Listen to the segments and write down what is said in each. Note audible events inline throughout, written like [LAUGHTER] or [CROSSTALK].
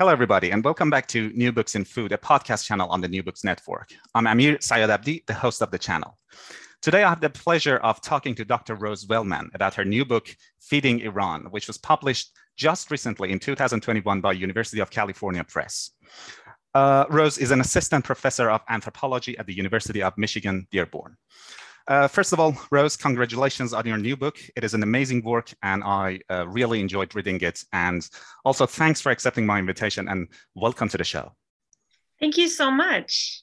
Hello, everybody, and welcome back to New Books in Food, a podcast channel on the New Books Network. I'm Amir Sayadabdi, the host of the channel. Today, I have the pleasure of talking to Dr. Rose Wellman about her new book, Feeding Iran, which was published just recently in 2021 by University of California Press. Uh, Rose is an assistant professor of anthropology at the University of Michigan, Dearborn. Uh, first of all, Rose, congratulations on your new book. It is an amazing work, and I uh, really enjoyed reading it. And also, thanks for accepting my invitation and welcome to the show. Thank you so much.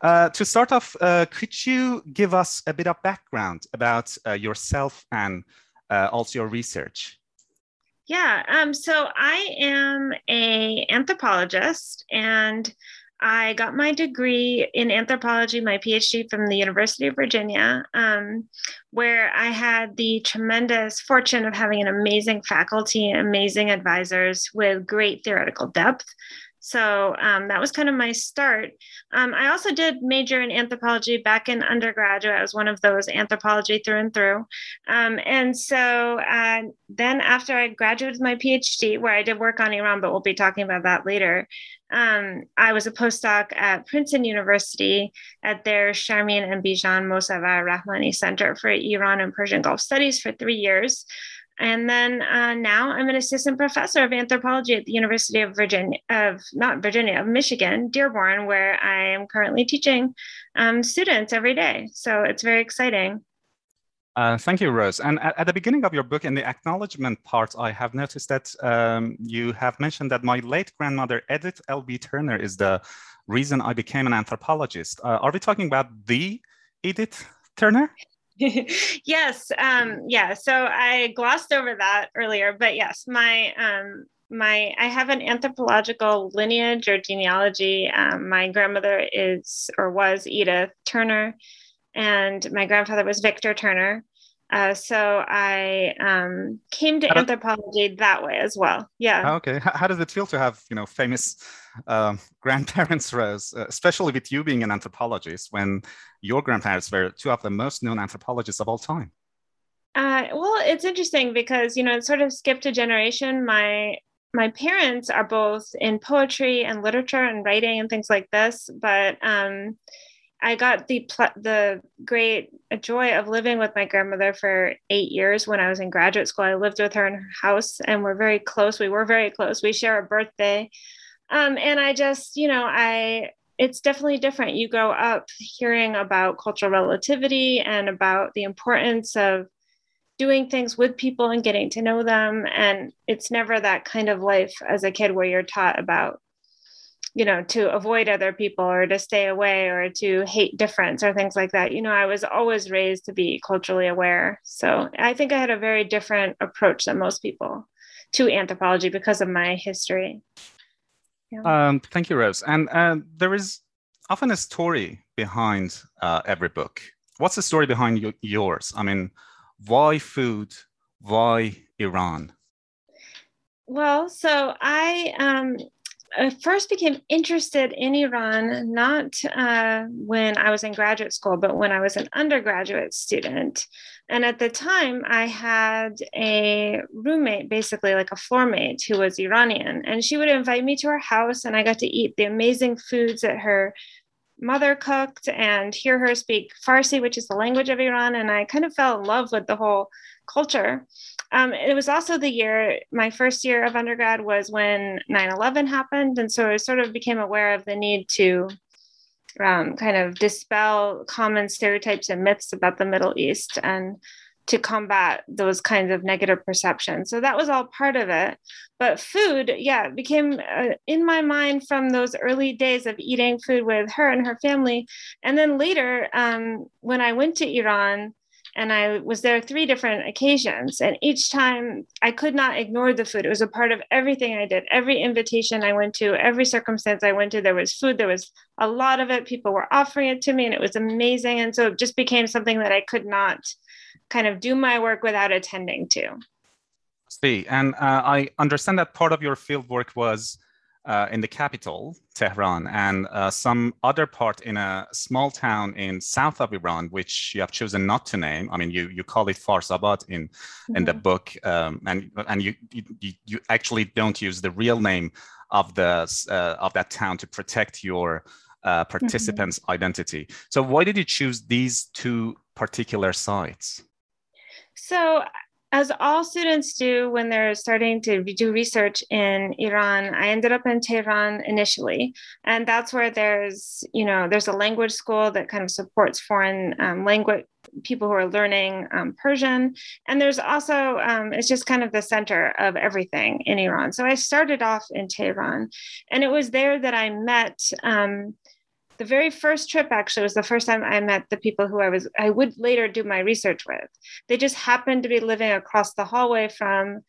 Uh, to start off, uh, could you give us a bit of background about uh, yourself and uh, also your research? Yeah, um, so I am a anthropologist and I got my degree in anthropology, my PhD from the University of Virginia, um, where I had the tremendous fortune of having an amazing faculty, amazing advisors with great theoretical depth. So um, that was kind of my start. Um, I also did major in anthropology back in undergraduate. I was one of those anthropology through and through. Um, and so uh, then after I graduated my PhD, where I did work on Iran, but we'll be talking about that later, um, I was a postdoc at Princeton University at their Sharmin and Bijan Mossavar Rahmani Center for Iran and Persian Gulf Studies for three years. And then uh, now I'm an assistant professor of anthropology at the University of Virginia, of not Virginia, of Michigan, Dearborn, where I am currently teaching um, students every day. So it's very exciting. Uh, thank you, Rose. And at, at, the beginning of your book, in the acknowledgement part, I have noticed that um, you have mentioned that my late grandmother, Edith L.B. Turner, is the reason I became an anthropologist. Uh, are we talking about the Edith Turner? [LAUGHS] yes. Um, yeah. So I glossed over that earlier, but yes, my um, my I have an anthropological lineage or genealogy. Um, my grandmother is or was Edith Turner, and my grandfather was Victor Turner. Uh, so I um, came to anthropology that way as well. Yeah. Oh, okay. How, how, does it feel to have you know famous uh, [LAUGHS] grandparents, Rose, uh, especially with you being an anthropologist, when your grandparents were two of the most known anthropologists of all time? Uh, well, it's interesting because you know it sort of skipped a generation. My my parents are both in poetry and literature and writing and things like this, but um, I got the pl- the great joy of living with my grandmother for eight years when I was in graduate school. I lived with her in her house, and we're very close. We were very close. We share a birthday, um, and I just, you know, I it's definitely different. You grow up hearing about cultural relativity and about the importance of doing things with people and getting to know them, and it's never that kind of life as a kid where you're taught about you know to avoid other people or to stay away or to hate difference or things like that. You know i was always raised to be culturally aware. So i think i had a very different approach than most people to anthropology because of my history. Yeah. um, thank you rose. And uh, there is often a story behind uh, every book. What's the story behind y- yours? I mean why food? Why iran? Well so i um, I first became interested in Iran not uh, when I was in graduate school, but when I was an undergraduate student. And at the time, I had a roommate, basically like a floormate, who was Iranian. And she would invite me to her house, and I got to eat the amazing foods that her mother cooked and hear her speak Farsi, which is the language of Iran. And I kind of fell in love with the whole culture. Um, it was also the year, my first year of undergrad was when 9 11 happened. And so I sort of became aware of the need to um, kind of dispel common stereotypes and myths about the Middle East and to combat those kinds of negative perceptions. So that was all part of it. But food, yeah, became uh, in my mind from those early days of eating food with her and her family. And then later, um, when I went to Iran, and I was there three different occasions. And each time I could not ignore the food. It was a part of everything I did. Every invitation I went to, every circumstance I went to, there was food. There was a lot of it. People were offering it to me, and it was amazing. And so it just became something that I could not kind of do my work without attending to. See, and uh, I understand that part of your field work was uh, in the capital, Tehran, and uh, some other part in a small town in south of Iran, which you have chosen not to name. I mean, you you call it Farsabad in mm-hmm. in the mm-hmm. book, um, and and you, you you actually don't use the real name of the uh, of that town to protect your uh, participants' mm-hmm. identity. So, why did you choose these two particular sites? So, as all students do when they're starting to do research in Iran, I ended up in Tehran initially, and that's where there's you know there's a language school that kind of supports foreign um, language people who are learning um, Persian, and there's also um, it's just kind of the center of everything in Iran. So I started off in Tehran, and it was there that I met um, the very first trip actually was the first time I met the people who I was I would later do my research with. They just happened to be living across the hallway from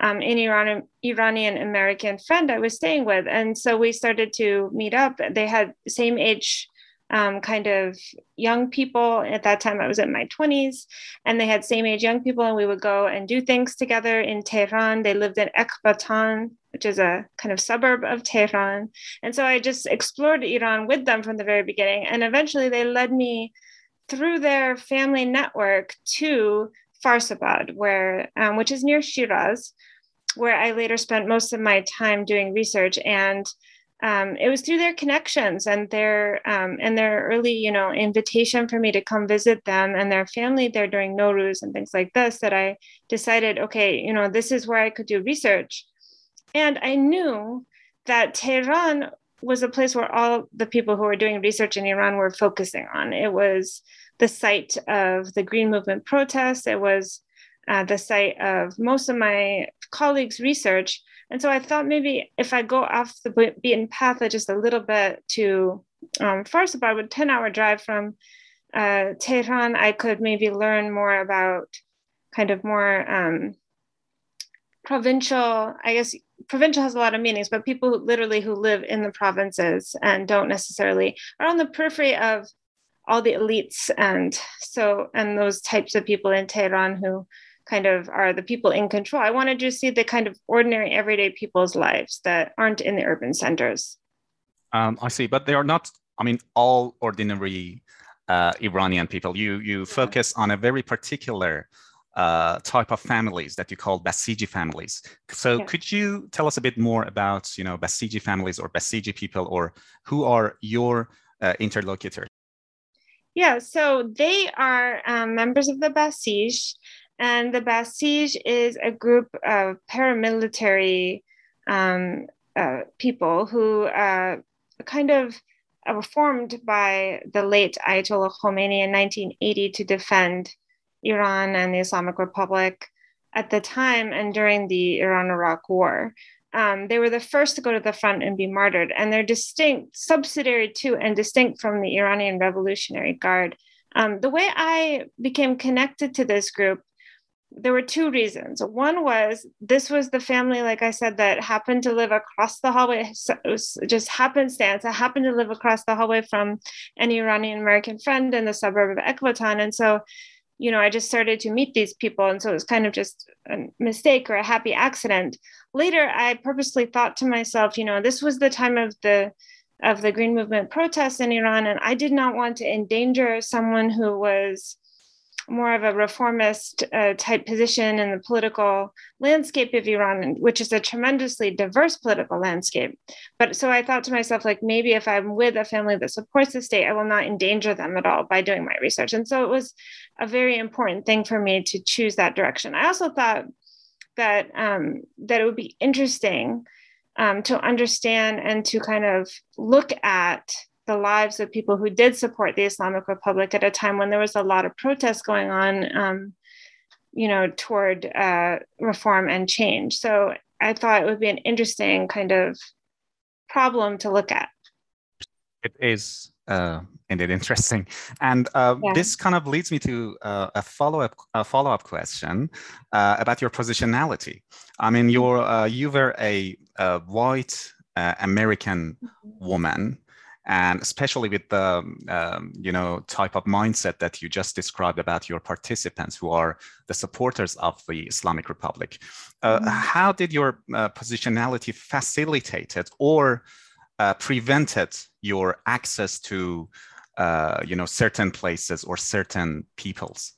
um, an Iran, Iranian American friend I was staying with, and so we started to meet up. They had same age um, kind of young people. At that time, I was in my 20s, and they had same age young people, and we would go and do things together in Tehran. They lived in Ekbatan, which is a kind of suburb of Tehran. And so I just explored Iran with them from the very beginning. And eventually, they led me through their family network to Farsabad, where um, which is near Shiraz, where I later spent most of my time doing research and um, it was through their connections and their um, and their early you know invitation for me to come visit them and their family there during Nowruz and things like this that I decided okay you know this is where I could do research. And I knew that Tehran was a place where all the people who were doing research in Iran were focusing on. It was the site of the Green Movement protests. It was uh, the site of most of my colleagues' research and so I thought maybe if I go off the beaten path just a little bit to um, Farsabad, a 10 hour drive from uh, Tehran, I could maybe learn more about kind of more um, provincial, I guess provincial has a lot of meanings, but people who, literally who live in the provinces and don't necessarily are on the periphery of all the elites and so and those types of people in Tehran who kind of are the people in control. I wanted to see the kind of ordinary, everyday people's lives that aren't in the urban centers. Um, I see, but they are not. I mean, all ordinary uh, Iranian people. You you focus on a very particular uh, type of families that you call Basiji families. So yeah. could you tell us a bit more about you know Basiji families or Basiji people, or who are your uh, interlocutors? Yeah, so they are um, members of the Basij. And the Basij is a group of paramilitary um, uh, people who uh, kind of were formed by the late Ayatollah Khomeini in 1980 to defend Iran and the Islamic Republic at the time and during the Iran Iraq War. Um, they were the first to go to the front and be martyred, and they're distinct, subsidiary to, and distinct from the Iranian Revolutionary Guard. Um, the way I became connected to this group there were two reasons. One was this was the family, like I said, that happened to live across the hallway. So it was just happenstance. I happened to live across the hallway from an Iranian American friend in the suburb of Ekbatan. And so, you know, I just started to meet these people. And so it was kind of just a mistake or a happy accident. Later, I purposely thought to myself, you know, this was the time of the of the Green Movement protests in Iran, and I did not want to endanger someone who was more of a reformist uh, type position in the political landscape of Iran, which is a tremendously diverse political landscape. But so I thought to myself, like, maybe if I'm with a family that supports the state, I will not endanger them at all by doing my research. And so it was a very important thing for me to choose that direction. I also thought that um, that it would be interesting um, to understand and to kind of look at the lives of people who did support the Islamic Republic at a time when there was a lot of protests going on, um, you know, toward uh, reform and change. So I thought it would be an interesting kind of problem to look at. It is uh, indeed interesting, and uh, yeah. this kind of leads me to uh, a follow up a follow up question uh, about your positionality. I mean, you're uh, you were a, a white uh, American mm-hmm. woman and especially with the um, you know type of mindset that you just described about your participants who are the supporters of the Islamic Republic. Uh, mm-hmm. How did your uh, positionality facilitated or uh, prevented your access to uh, you know certain places or certain peoples?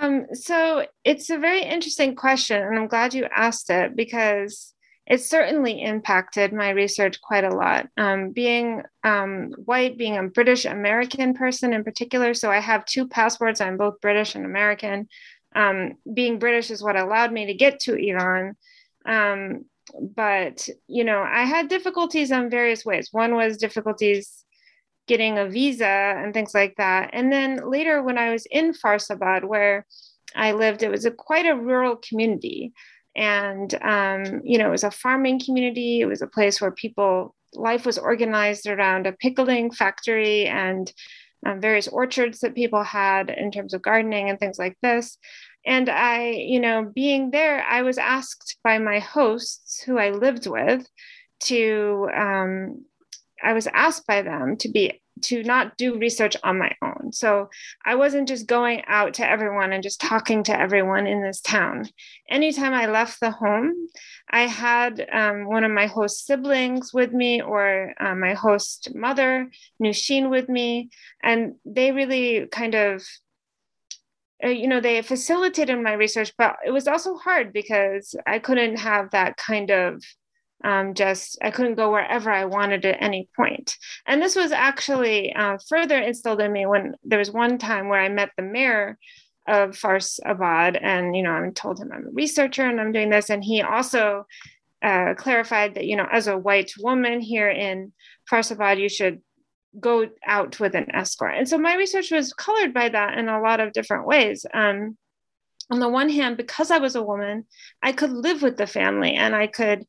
Um, so it's a very interesting question, and I'm glad you asked it because it certainly impacted my research quite a lot. Um, being um, white, being a British American person in particular, so I have two passports. I'm both British and American. Um, being British is what allowed me to get to Iran. Um, but you know, I had difficulties in various ways. One was difficulties getting a visa and things like that. And then later, when I was in Farsabad, where I lived, it was a, quite a rural community and um, you know it was a farming community. It was a place where people life was organized around a pickling factory and um, various orchards that people had in terms of gardening and things like this. And i you know being there i was asked by my hosts who i lived with to um, i was asked by them to be to not do research on my own. So I wasn't just going out to everyone and just talking to everyone in this town. Anytime I left the home, I had um, one of my host siblings with me or uh, my host mother, Nushin, with me. And they really kind of uh, you know they facilitated my research but it was also hard because i couldn't have that kind of um, just I couldn't go wherever I wanted at any point. And this was actually uh, further instilled in me when there was one time where I met the mayor of Farsabad, and you know I told him I'm a researcher and I'm doing this, and he also uh, clarified that you know as a white woman here in Farsabad, you should go out with an escort. And so my research was colored by that in a lot of different ways. Um, on the one hand, because I was a woman, I could live with the family and I could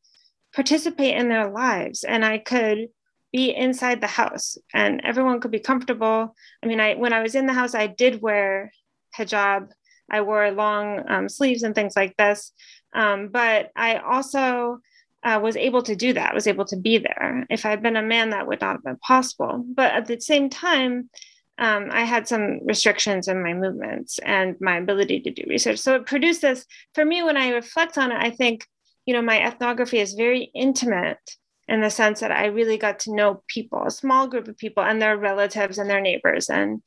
participate in their lives and I could be inside the house and everyone could be comfortable. I mean, I when I was in the house, I did wear hijab. I wore long um, sleeves and things like this. Um, but I also uh, was able to do that, was able to be there. If I'd been a man, that would not have been possible. But at the same time, um, I had some restrictions in my movements and my ability to do research. So it produced this, for me, when I reflect on it, I think you know, my ethnography is very intimate in the sense that I really got to know people, a small group of people and their relatives and their neighbors and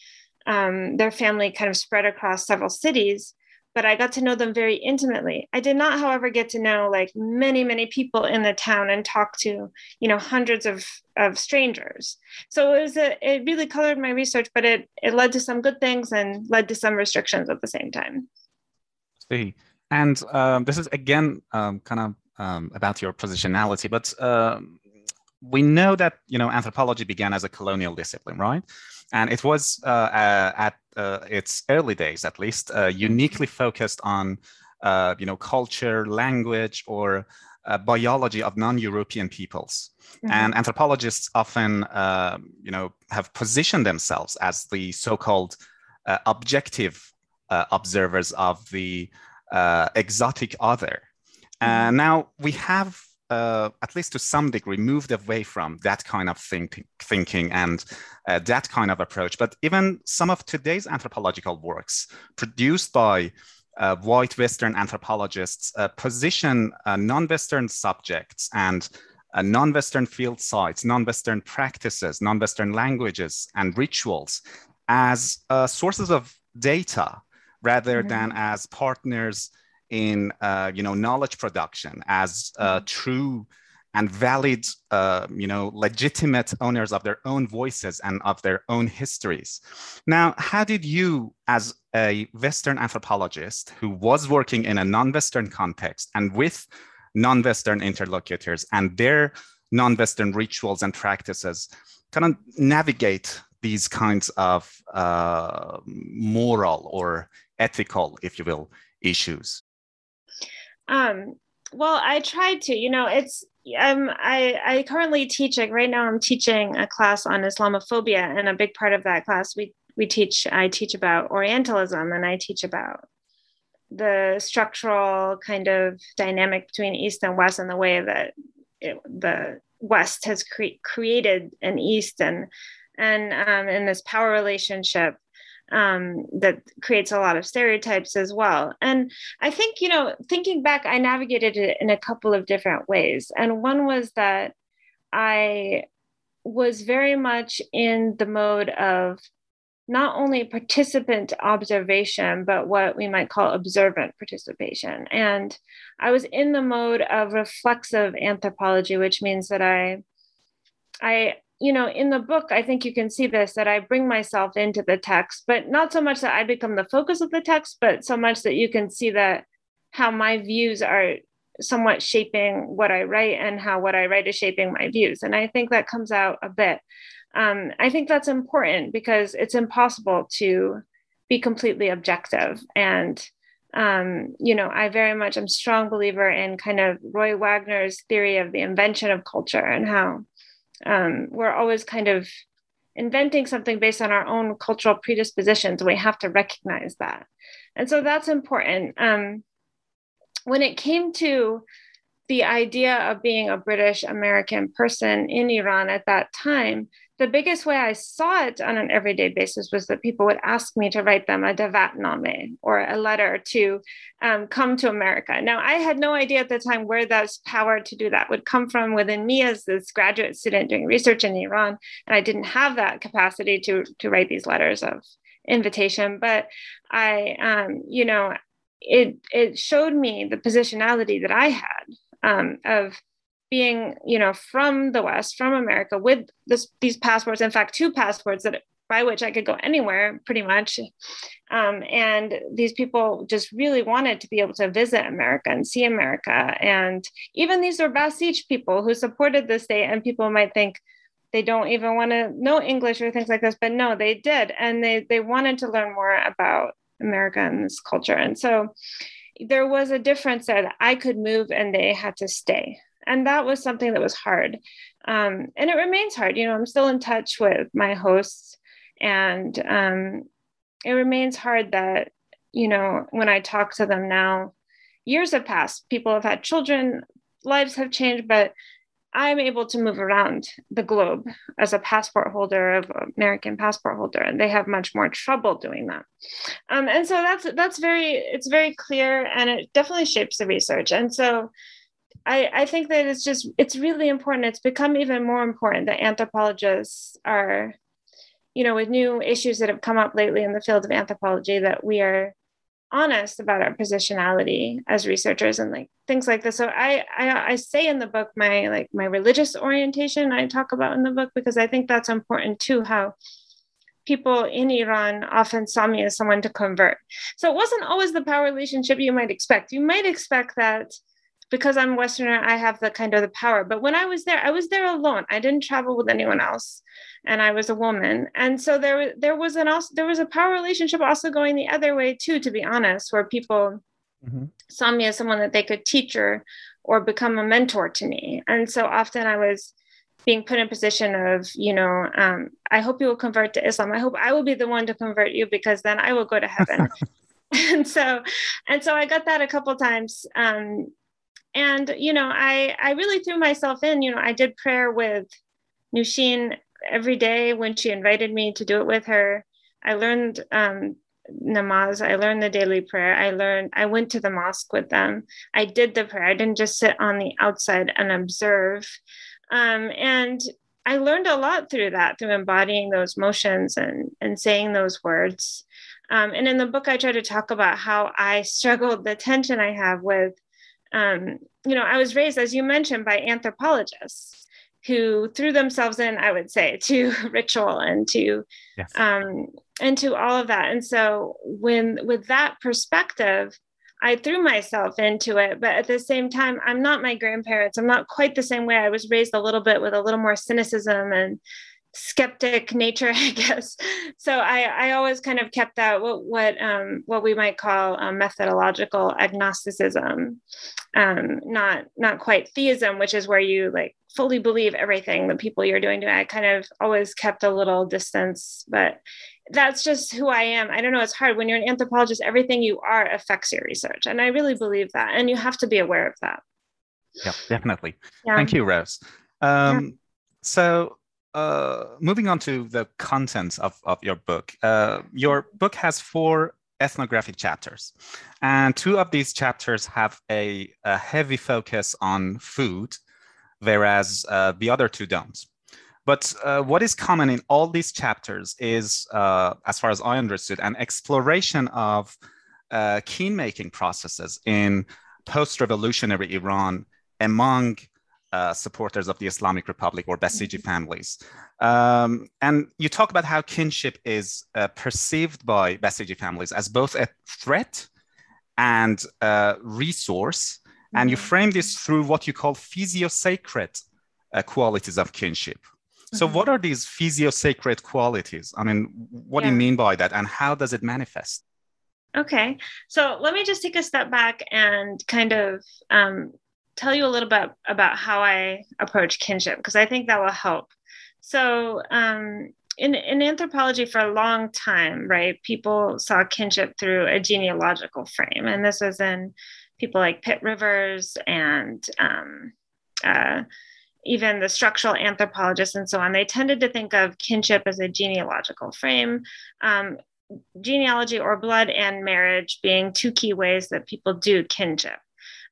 um, their family kind of spread across several cities. But I got to know them very intimately. I did not, however, get to know like many, many people in the town and talk to, you know, hundreds of, of strangers. So it was a, it really colored my research, but it it led to some good things and led to some restrictions at the same time. See, and um, this is again um, kind of um, about your positionality, but um, we know that you know anthropology began as a colonial discipline, right? And it was uh, uh, at uh, its early days, at least, uh, uniquely focused on uh, you know culture, language, or uh, biology of non-European peoples. Mm-hmm. And anthropologists often um, you know have positioned themselves as the so-called objective observers of the uh, exotic other. Uh, mm-hmm. now we have, uh, at least to some degree, moved away from that kind of think- thinking and uh, that kind of approach. But even some of today's anthropological works produced by uh, white Western anthropologists uh, position non-Western subjects and non-Western field sites, non-Western practices, non-Western languages and rituals as sources of data rather mm-hmm. than as partners in uh, you know knowledge production as uh, mm-hmm. true and valid, uh, you know, legitimate owners of their own voices and of their own histories. Now, how did you, as a Western anthropologist who was working in a non-Western context and with non-Western interlocutors and their non-Western rituals and practices, kind of navigate these kinds of uh, moral or ethical, if you will, issues? Um, well, I tried to. You know, it's um, I I currently teach. Like right now, I'm teaching a class on Islamophobia, and a big part of that class we we teach. I teach about Orientalism, and I teach about the structural kind of dynamic between East and West, and the way that it, the West has cre- created an East and and um, in this power relationship um, that creates a lot of stereotypes as well. And I think, you know, thinking back, I navigated it in a couple of different ways. And one was that I was very much in the mode of not only participant observation, but what we might call observant participation. And I was in the mode of reflexive anthropology, which means that I I you know, in the book, I think you can see this that I bring myself into the text, but not so much that I become the focus of the text, but so much that you can see that how my views are somewhat shaping what I write and how what I write is shaping my views. And I think that comes out a bit. Um, I think that's important because it's impossible to be completely objective. And, um, you know, I very much am strong believer in kind of Roy Wagner's theory of the invention of culture and how um, we're always kind of inventing something based on our own cultural predispositions. We have to recognize that. And so that's important. Um, when it came to the idea of being a British American person in Iran at that time, the biggest way I saw it on an everyday basis was that people would ask me to write them a davatname or a letter to um, come to America. Now, I had no idea at the time where that power to do that would come from within me as this graduate student doing research in Iran. And I didn't have that capacity to, to write these letters of invitation. But I, um, you know, it, it showed me the positionality that I had um, of being you know from the west from america with this, these passports in fact two passports that by which i could go anywhere pretty much. Um, and these people just really wanted to be able to visit america and see america. And even these are basij people who supported the state and people might think they don't even want to know english or things like this but no they did. And they they wanted to learn more about america and this culture. And so there was a difference that i could move and they had to stay and that was something that was hard. Um, and it remains hard you know i'm still in touch with my hosts. And um, it remains hard that you know when i talk to them now years have passed people have had children lives have changed but i'm able to move around the globe as a passport holder of american passport holder and they have much more trouble doing that. Um, and so that's that's very it's very clear and it definitely shapes the research. And so I, I think that it's just it's really important it's become even more important that anthropologists are you know with new issues that have come up lately in the field of anthropology that we are honest about our positionality as researchers and like things like this so I, I i say in the book my like my religious orientation i talk about in the book because i think that's important too how people in Iran often saw me as someone to convert. So it wasn't always the power relationship you might expect. You might expect that because I'm Westerner, I have the kind of the power. But when I was there, I was there alone. I didn't travel with anyone else, and I was a woman. And so there, there was an also there was a power relationship also going the other way too. To be honest, where people mm-hmm. saw me as someone that they could teach or or become a mentor to me. And so often I was being put in a position of, you know, um, I hope you will convert to Islam. I hope I will be the one to convert you because then I will go to heaven. [LAUGHS] [LAUGHS] and so, and so I got that a couple times. Um, and you know i i really threw myself in you know i did prayer with nushin every day when she invited me to do it with her. I learned um, namaz i learned the daily prayer i learned i went to the mosque with them. I did the prayer i didn't just sit on the outside and observe. Um, and i learned a lot through that through embodying those motions and and saying those words. Um, and in the book i try to talk about how i [LAUGHS] struggled the tension i have with um, you know, I was raised, as you mentioned, by anthropologists who threw themselves in, I would say, [LAUGHS] to ritual and to yes. um, and to all of that. And so, when with that perspective, I threw myself into it, but at the same time, I'm not my grandparents. I'm not quite the same way. I was raised a little bit with a little more cynicism and skeptic nature, [LAUGHS] I guess. So I, I always kind of kept that what what um, what we might call um, methodological agnosticism, um, not not quite theism, which is where you like fully believe everything the people you're doing to. I kind of always kept a little distance, but that's just who I am. I don't know. It's hard when you're an anthropologist. Everything you are affects your research, and I really believe that, and you have to be aware of that. Yeah, definitely. Yeah. Thank you, Rose. Um, yeah. So uh, moving on to the contents of, of your book, uh, your book has four ethnographic chapters, and two of these chapters have a, a heavy focus on food, whereas uh, the other two don't. But uh, what is common in all these chapters is, uh, as far as I understood, an exploration of kin making processes in post revolutionary Iran among uh, supporters of the Islamic Republic or Basiji families. Um, and you talk about how kinship is uh, perceived by Basiji families as both a threat and a resource. Mm-hmm. And you mm-hmm. frame this through what you call physio-sacred uh, qualities of kinship. Mm-hmm. So, what are these physio-sacred qualities? I mean, what yeah. do you mean by that, and how does it manifest? Okay, so let me just take a step back and kind of um, tell you a little bit about how I approach kinship because I think that will help. So, um, in, in anthropology, for a long time, right, people saw kinship through a genealogical frame. And this was in people like Pitt Rivers and um, uh, even the structural anthropologists and so on. They tended to think of kinship as a genealogical frame. Um, genealogy or blood and marriage being two key ways that people do kinship.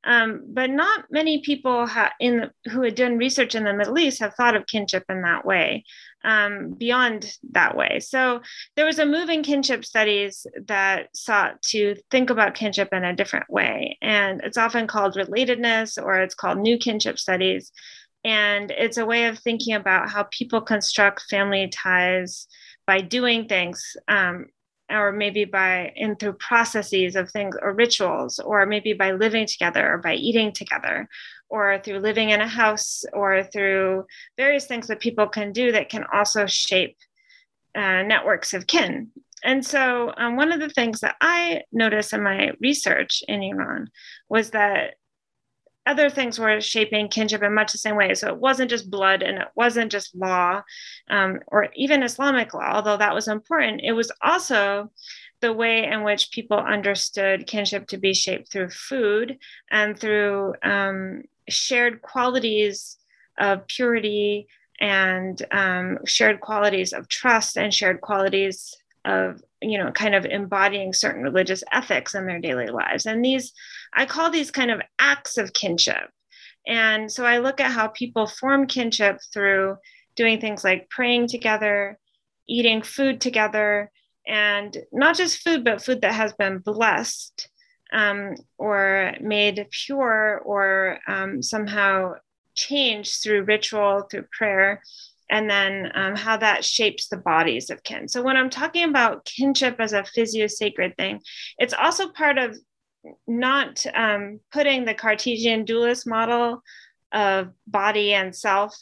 Um, but not many people ha- in the, who had done research in the Middle East have thought of kinship in that way, um, beyond that way. So there was a move in kinship studies that sought to think about kinship in a different way. And it's often called relatedness or it's called new kinship studies. And it's a way of thinking about how people construct family ties by doing things um, or maybe by in through processes of things or rituals or maybe by living together or by eating together or through living in a house or through various things that people can do that can also shape uh, networks of kin. And so um, one of the things that i noticed in my research in iran was that other things were shaping kinship in much the same way. So it wasn't just blood and it wasn't just law um, or even Islamic law, although that was important. It was also the way in which people understood kinship to be shaped through food and through um, shared qualities of purity and um, shared qualities of trust and shared qualities of you know kind of embodying certain religious ethics in their daily lives. And these i call these kind of acts of kinship. And so i look at how people form kinship through doing things like praying together eating food together and not just food but food that has been blessed um, or made pure or um, somehow changed through ritual through prayer and then um, how that shapes the bodies of kin. So when I'm talking about kinship as a physio-sacred thing, it's also part of not um, putting the Cartesian dualist model of body and self,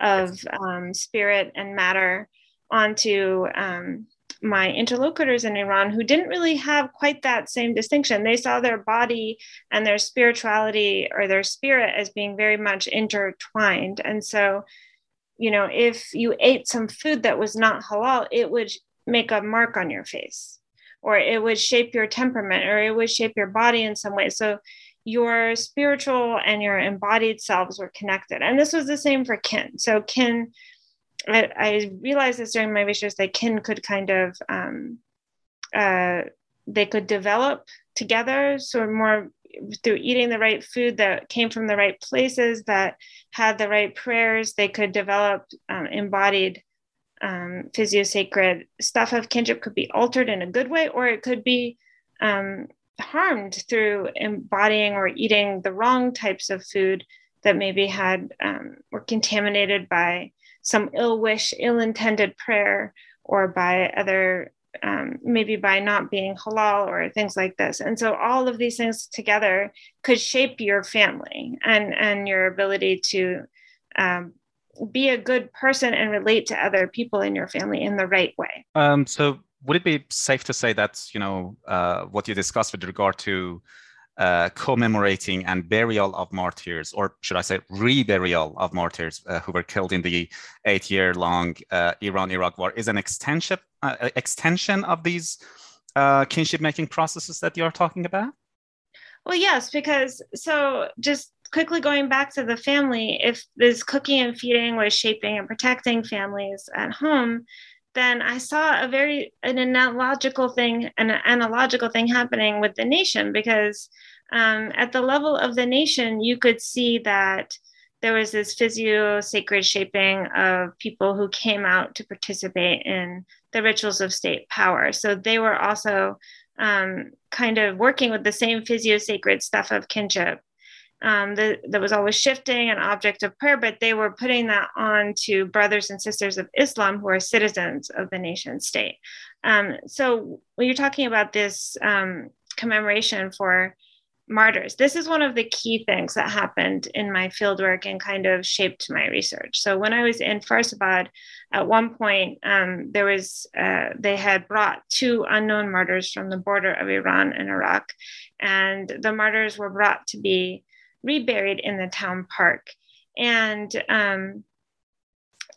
of um, spirit and matter onto um, my interlocutors in Iran who didn't really have quite that same distinction. They saw their body and their spirituality or their spirit as being very much intertwined. And so you know, if you ate some food that was not halal, it would make a mark on your face, or it would shape your temperament, or it would shape your body in some way. So your spiritual and your embodied selves were connected. And this was the same for kin. So kin, I, I realized this during my research that kin could kind of um, uh, they could develop together, So more through eating the right food that came from the right places that had the right prayers they could develop um, embodied um, physio-sacred stuff of kinship. Could be altered in a good way or it could be um, harmed through embodying or eating the wrong types of food that maybe had um, were contaminated by some ill wish, ill intended prayer, or by other um, maybe by not being halal or things like this. And so all of these things together could shape your family and and your ability to um, be a good person and relate to other people in your family in the right way. Um, so would it be safe to say that you know uh, what you discussed with regard to uh, commemorating and burial of martyrs, or should I say, reburial of martyrs uh, who were killed in the eight-year-long uh, Iran-Iraq war, is an extension uh, extension of these uh, kinship-making processes that you are talking about? Well, yes, because so just quickly going back to the family, if this cooking and feeding was shaping and protecting families at home, then I saw a very an analogical thing, an analogical thing happening with the nation because um, at the level of the nation, you could see that there was this physio sacred shaping of people who came out to participate in the rituals of state power. So they were also um, kind of working with the same physio sacred stuff of kinship um, that, was always shifting an object of prayer, but they were putting that on to brothers and sisters of Islam who are citizens of the nation state. Um, so when you're talking about this um, commemoration for martyrs, this is one of the key things that happened in my fieldwork and kind of shaped my research. So when I was in Farsabad, at one point um, there was uh, they had brought two unknown martyrs from the border of Iran and Iraq, and the martyrs were brought to be reburied in the town park. And um,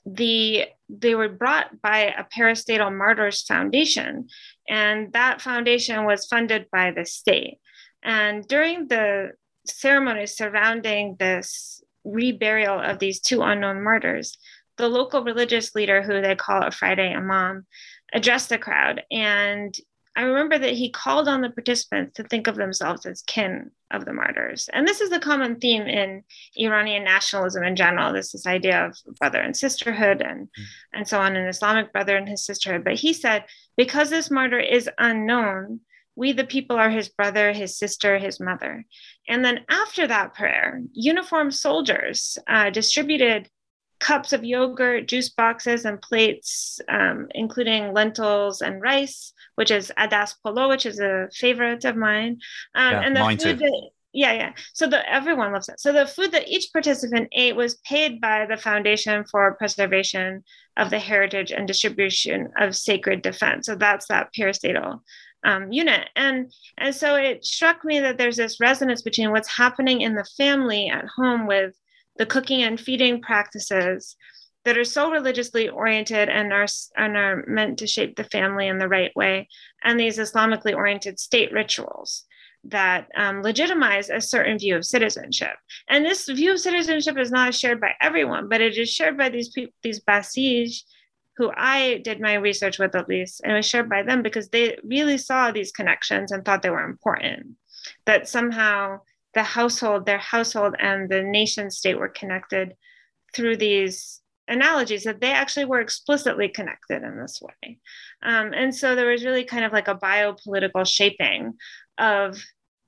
the they were brought by a parastatal martyrs foundation and that foundation was funded by the state and during the ceremonies surrounding this reburial of these two unknown martyrs the local religious leader who they call a friday imam addressed the crowd and I remember that he called on the participants to think of themselves as kin of the martyrs. And this is a common theme in Iranian nationalism in general, this, this idea of brother and sisterhood and, mm. and so on, an Islamic brother and his sisterhood. But he said, because this martyr is unknown, we the people are his brother, his sister, his mother. And then after that prayer, uniformed soldiers uh, distributed cups of yogurt, juice boxes, and plates, um, including lentils and rice which is adas polo, which is a favorite of mine. Um, yeah, and the food too. that yeah, yeah. So the everyone loves it. So the food that each participant ate was paid by the Foundation for Preservation of the Heritage and Distribution of Sacred Defense. So that's that parastatal um, unit. And and so it struck me that there's this resonance between what's happening in the family at home with the cooking and feeding practices that are so religiously oriented and are, and are meant to shape the family in the right way, and these Islamically oriented state rituals that um, legitimize a certain view of citizenship. And this view of citizenship is not shared by everyone, but it is shared by these people, these Basij, who I did my research with at least, and it was shared by them because they really saw these connections and thought they were important. That somehow the household, their household, and the nation state were connected through these analogies that they actually were explicitly connected in this way. Um, and so there was really kind of like a biopolitical shaping of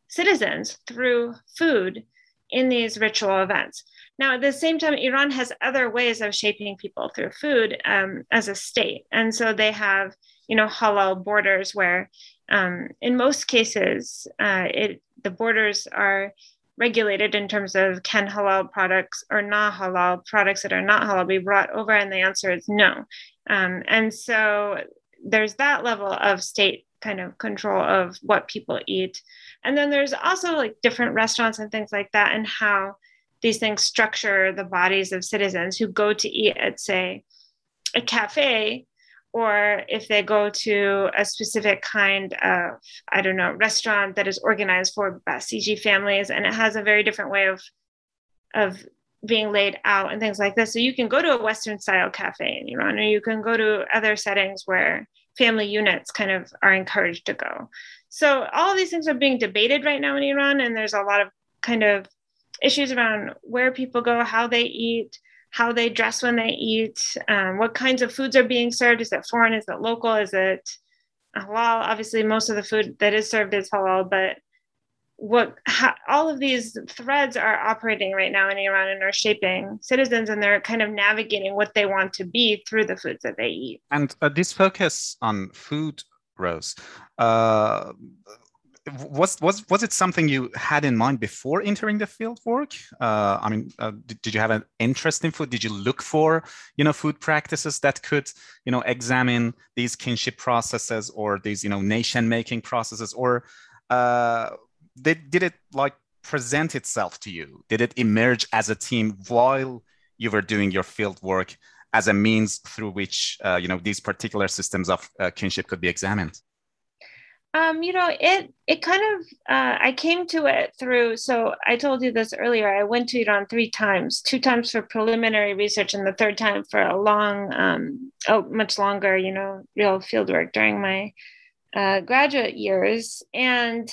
citizens through food in these ritual events. Now, at the same time, Iran has other ways of shaping people through food um, as a state. And so they have, you know, halal borders where, um, in most cases, uh, it, the borders are regulated in terms of can halal products or not halal products that are not halal be brought over? And the answer is no. Um, and so there's that level of state kind of control of what people eat. And then there's also like different restaurants and things like that, and how these things structure the bodies of citizens who go to eat at, say, a cafe or if they go to a specific kind of i don't know restaurant that is organized for uh, basiji families and it has a very different way of of being laid out and things like this so you can go to a western style cafe in iran or you can go to other settings where family units kind of are encouraged to go so all of these things are being debated right now in iran and there's a lot of kind of issues around where people go how they eat how they dress when they eat, um, what kinds of foods are being served. Is it foreign? Is it local? Is it halal. Obviously, most of the food that is served is halal, but what how, all of these threads are operating right now in Iran and are shaping citizens, and they're kind of navigating what they want to be through the foods that they eat. And uh, this focus on food, Rose, uh, was was was it something you had in mind before entering the field work? Uh, I mean, uh, did, did, you have an interest in food? Did you look for you know food practices that could you know examine these kinship processes or these you know nation making processes, or uh, did did it like present itself to you? Did it emerge as a team while you were doing your field work as a means through which uh, you know these particular systems of uh, kinship could be examined? Um, you know, it it kind of uh, I came to it through. So I told you this earlier. I went to Iran three times, two times for preliminary research, and the third time for a long, um, oh, much longer, you know, real field work during my uh, graduate years. And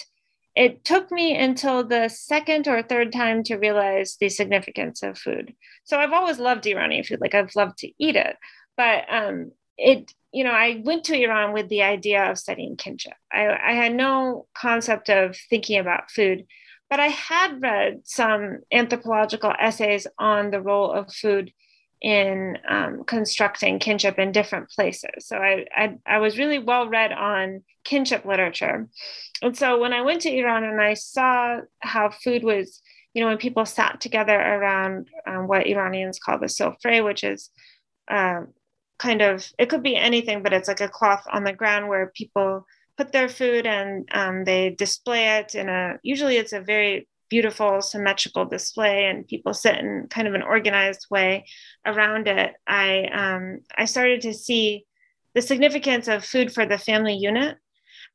it took me until the second or third time to realize the significance of food. So I've always loved Iranian food, like I've loved to eat it, but um, it you know, I went to Iran with the idea of studying kinship. I, I had no concept of thinking about food, but I had read some anthropological essays on the role of food in um, constructing kinship in different places. So I, I, I was really well read on kinship literature. And so when I went to Iran and I saw how food was, you know, when people sat together around um, what Iranians call the sofre, which is uh, kind of it could be anything but it's like a cloth on the ground where people put their food and um, they display it in a usually it's a very beautiful symmetrical display and people sit in kind of an organized way around it i um, i started to see the significance of food for the family unit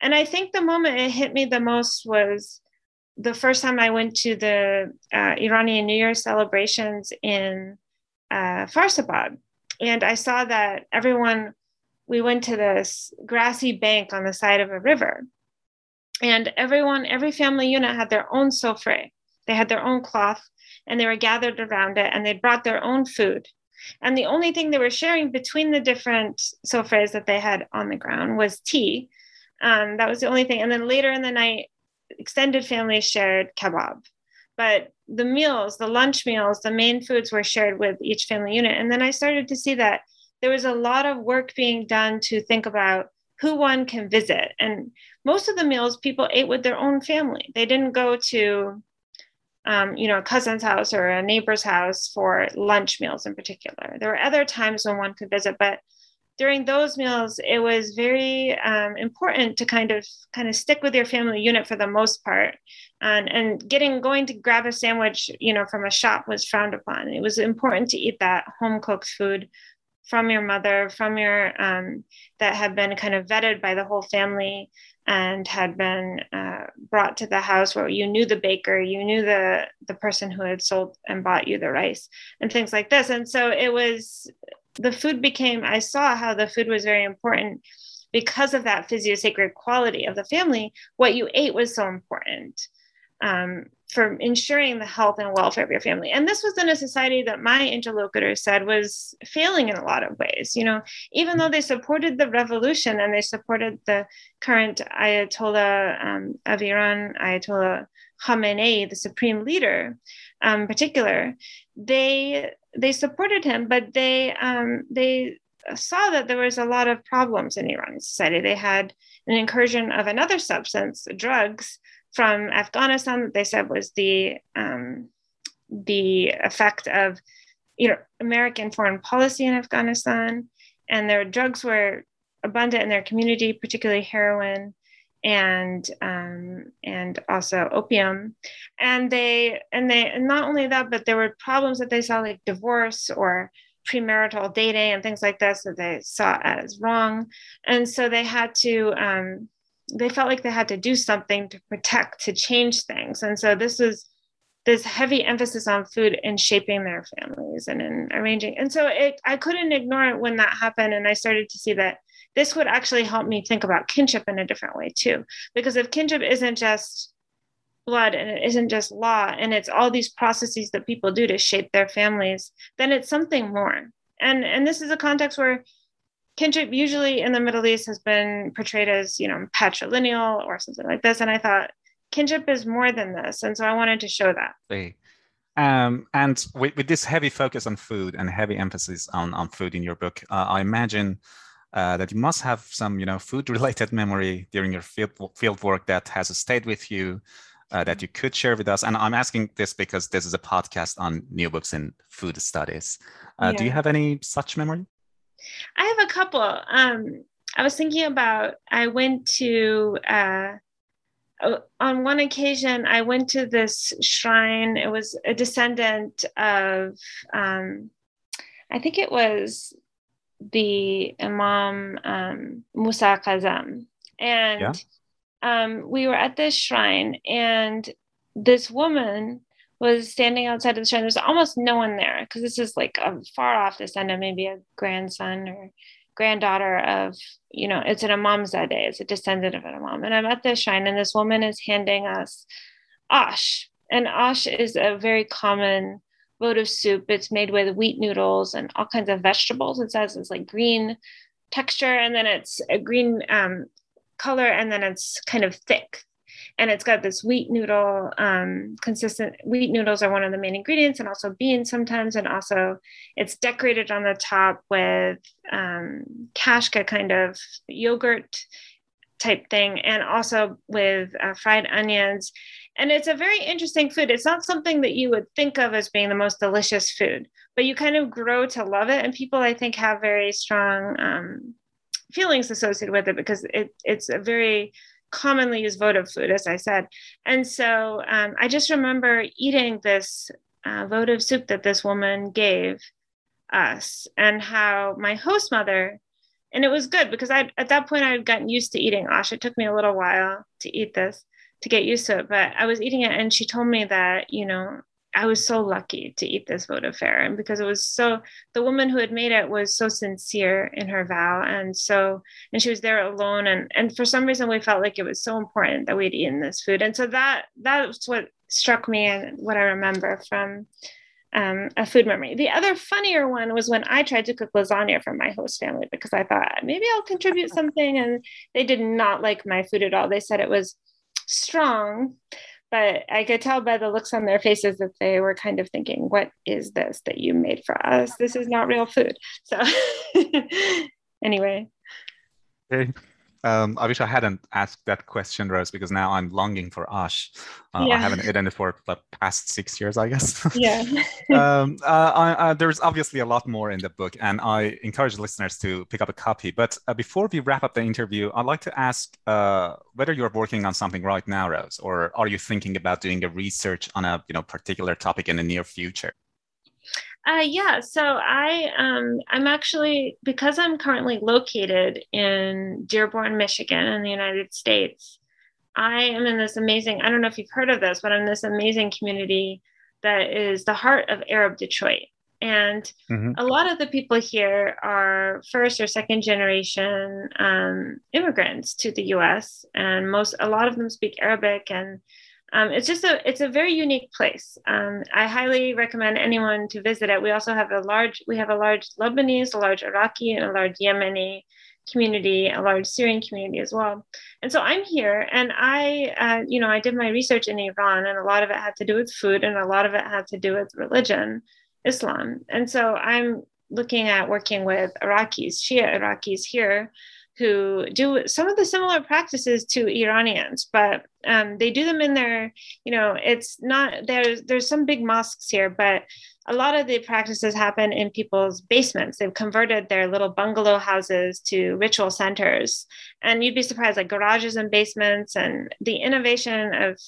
and i think the moment it hit me the most was the first time i went to the uh, iranian new year celebrations in uh, farsabad and I saw that everyone, we went to this grassy bank on the side of a river. And everyone, every family unit had their own sofre. They had their own cloth and they were gathered around it and they brought their own food. And the only thing they were sharing between the different sofres that they had on the ground was tea. Um, that was the only thing. And then later in the night, extended families shared kebab but the meals, the lunch meals, the main foods were shared with each family unit. And then I started to see that there was a lot of work being done to think about who one can visit. And most of the meals people ate with their own family. They didn't go to, um, you know, a cousin's house or a neighbor's house for lunch meals in particular. There were other times when one could visit, but during those meals, it was very um, important to kind of kind of stick with your family unit for the most part, and and getting going to grab a sandwich, you know, from a shop was frowned upon. It was important to eat that home cooked food from your mother, from your um, that had been kind of vetted by the whole family and had been uh, brought to the house where you knew the baker, you knew the the person who had sold and bought you the rice and things like this. And so it was the food became, I saw how the food was very important because of that physio-sacred quality of the family. What you ate was so important um, for ensuring the health and welfare of your family. And this was in a society that my interlocutor said was failing in a lot of ways. You know, even though they supported the revolution and they supported the current Ayatollah um, of Iran, Ayatollah Khamenei, the supreme leader, um, particular, they they supported him, but they um, they saw that there was a lot of problems in Iranian society. They had an incursion of another substance, drugs, from Afghanistan that they said was the um, the effect of you know American foreign policy in Afghanistan, and their drugs were abundant in their community, particularly heroin and um, and also opium. And they and they and not only that but there were problems that they saw like divorce or premarital dating and things like this that they saw as wrong. And so they had to um, they felt like they had to do something to protect to change things and so this was this heavy emphasis on food in shaping their families and in arranging and so it i couldn't ignore it when that happened and i started to see that this would actually help me think about kinship in a different way too. Because if kinship isn't just blood and it isn't just law and it's all these processes that people do to shape their families, then it's something more. And and this is a context where kinship usually in the Middle East has been portrayed as, you know, patrilineal or something like this. And I thought kinship is more than this. And so I wanted to show that. Um, and with, with, this heavy focus on food and heavy emphasis on, on food in your book, uh, I imagine uh, that you must have some, you know, food-related [LAUGHS] memory during your field, field work that has stayed with you, uh, that you could share with us. And I'm asking this because this is a podcast on new books in food studies. Uh, yeah. Do you have any such memory? I have a couple. Um, I was thinking about, I went to, uh, on one occasion, I went to this shrine. It was a descendant of, um, I think it was the Imam um, Musa Kazam. And yeah. um, we were at this shrine, and this woman was standing outside of the shrine. There's almost no one there because this is like a far off descendant, maybe a grandson or granddaughter of, you know, it's an imamzadeh. it's a descendant of an imam. And I'm at the shrine, and this woman is handing us ash. And ash is a very common votive soup. It's made with wheat noodles and all kinds of vegetables. It says it's like green texture, and then it's a green um, color, and then it's kind of thick and it's got this wheat noodle um, consistent wheat noodles are one of the main ingredients and also beans sometimes. And also it's decorated on the top with um, kashka kind of yogurt type thing and also with uh, fried onions. And it's a very interesting food. It's not something that you would think of as being the most delicious food but you kind of grow to love it. And people i think have very strong um, feelings associated with it because it, it's a very commonly used votive food, as I said. And so um, I just remember eating this uh, votive soup that this woman gave us, and how my host mother, and it was good because I at that point I had gotten used to eating ash. It took me a little while to eat this to get used to it, but I was eating it, and she told me that you know I was so lucky to eat this votive fare. And because it was so, the woman who had made it was so sincere in her vow. And so, and she was there alone. And, and for some reason, we felt like it was so important that we'd eaten this food. And so that, that's what struck me and what I remember from um, a food memory. The other funnier one was when I tried to cook lasagna for my host family because I thought maybe I'll contribute [LAUGHS] something. And they did not like my food at all. They said it was strong but I could tell by the looks on their faces that they were kind of thinking, what is this that you made for us? This is not real food. So, [LAUGHS] anyway. Okay. Um, I wish I hadn't asked that question, Rose, because now I'm longing for ash. Uh, yeah. I haven't eaten it for the past six years, I guess. Yeah. [LAUGHS] um, uh, I, uh, there's obviously a lot more in the book, and I encourage listeners to pick up a copy. But uh, before we wrap up the interview, I'd like to ask uh, whether you're working on something right now, Rose, or are you thinking about doing a research on a you know particular topic in the near future? Uh, yeah, so I um, I'm actually because I'm currently located in Dearborn, Michigan, in the United States. I am in this amazing. I don't know if you've heard of this, but I'm in this amazing community that is the heart of Arab Detroit. And mm-hmm. a lot of the people here are first or second generation um, immigrants to the U.S. and most a lot of them speak Arabic and um, it's just a it's a very unique place. Um, I highly recommend anyone to visit it. We also have a large we have a large Lebanese, a large Iraqi, and a large Yemeni community, a large Syrian community as well. And so I'm here, and I uh, you know I did my research in Iran, and a lot of it had to do with food, and a lot of it had to do with religion, Islam. And so I'm looking at working with Iraqis, Shia Iraqis here who do some of the similar practices to Iranians, but um, they do them in their, you know, it's not there's there's some big mosques here, but a lot of the practices happen in people's basements. They've converted their little bungalow houses to ritual centers, and you'd be surprised, like garages and basements, and the innovation of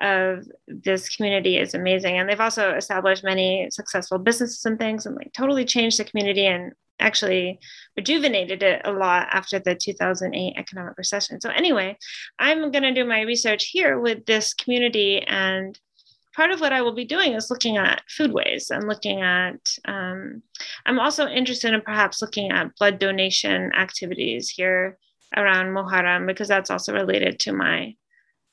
of this community is amazing. And they've also established many successful businesses and things, and like totally changed the community and actually rejuvenated it a lot after the 2008 economic recession. So, anyway, I'm going to do my research here with this community. And part of what I will be doing is looking at foodways and looking at, um, I'm also interested in perhaps looking at blood donation activities here around Muharram because that's also related to my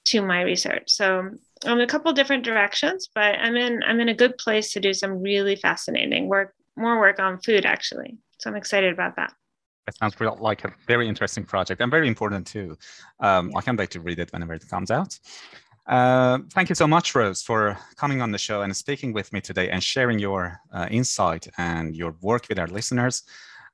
to my research. So um, a couple different directions, but I'm in I'm in a good place to do some really fascinating work, more work on food actually. So I'm excited about that. It sounds like a very interesting project and very important too. Um, I can't wait to read it whenever it comes out. Uh, thank you so much, Rose, for coming on the show and speaking with me today and sharing your uh, insight and your work with our listeners.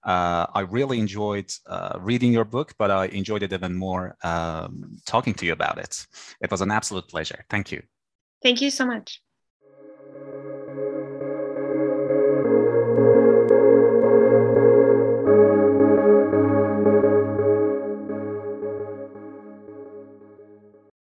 Uh, I really enjoyed uh, reading your book, but I enjoyed it even more um, talking to you about it. It was an absolute pleasure. Thank you. Thank you so much.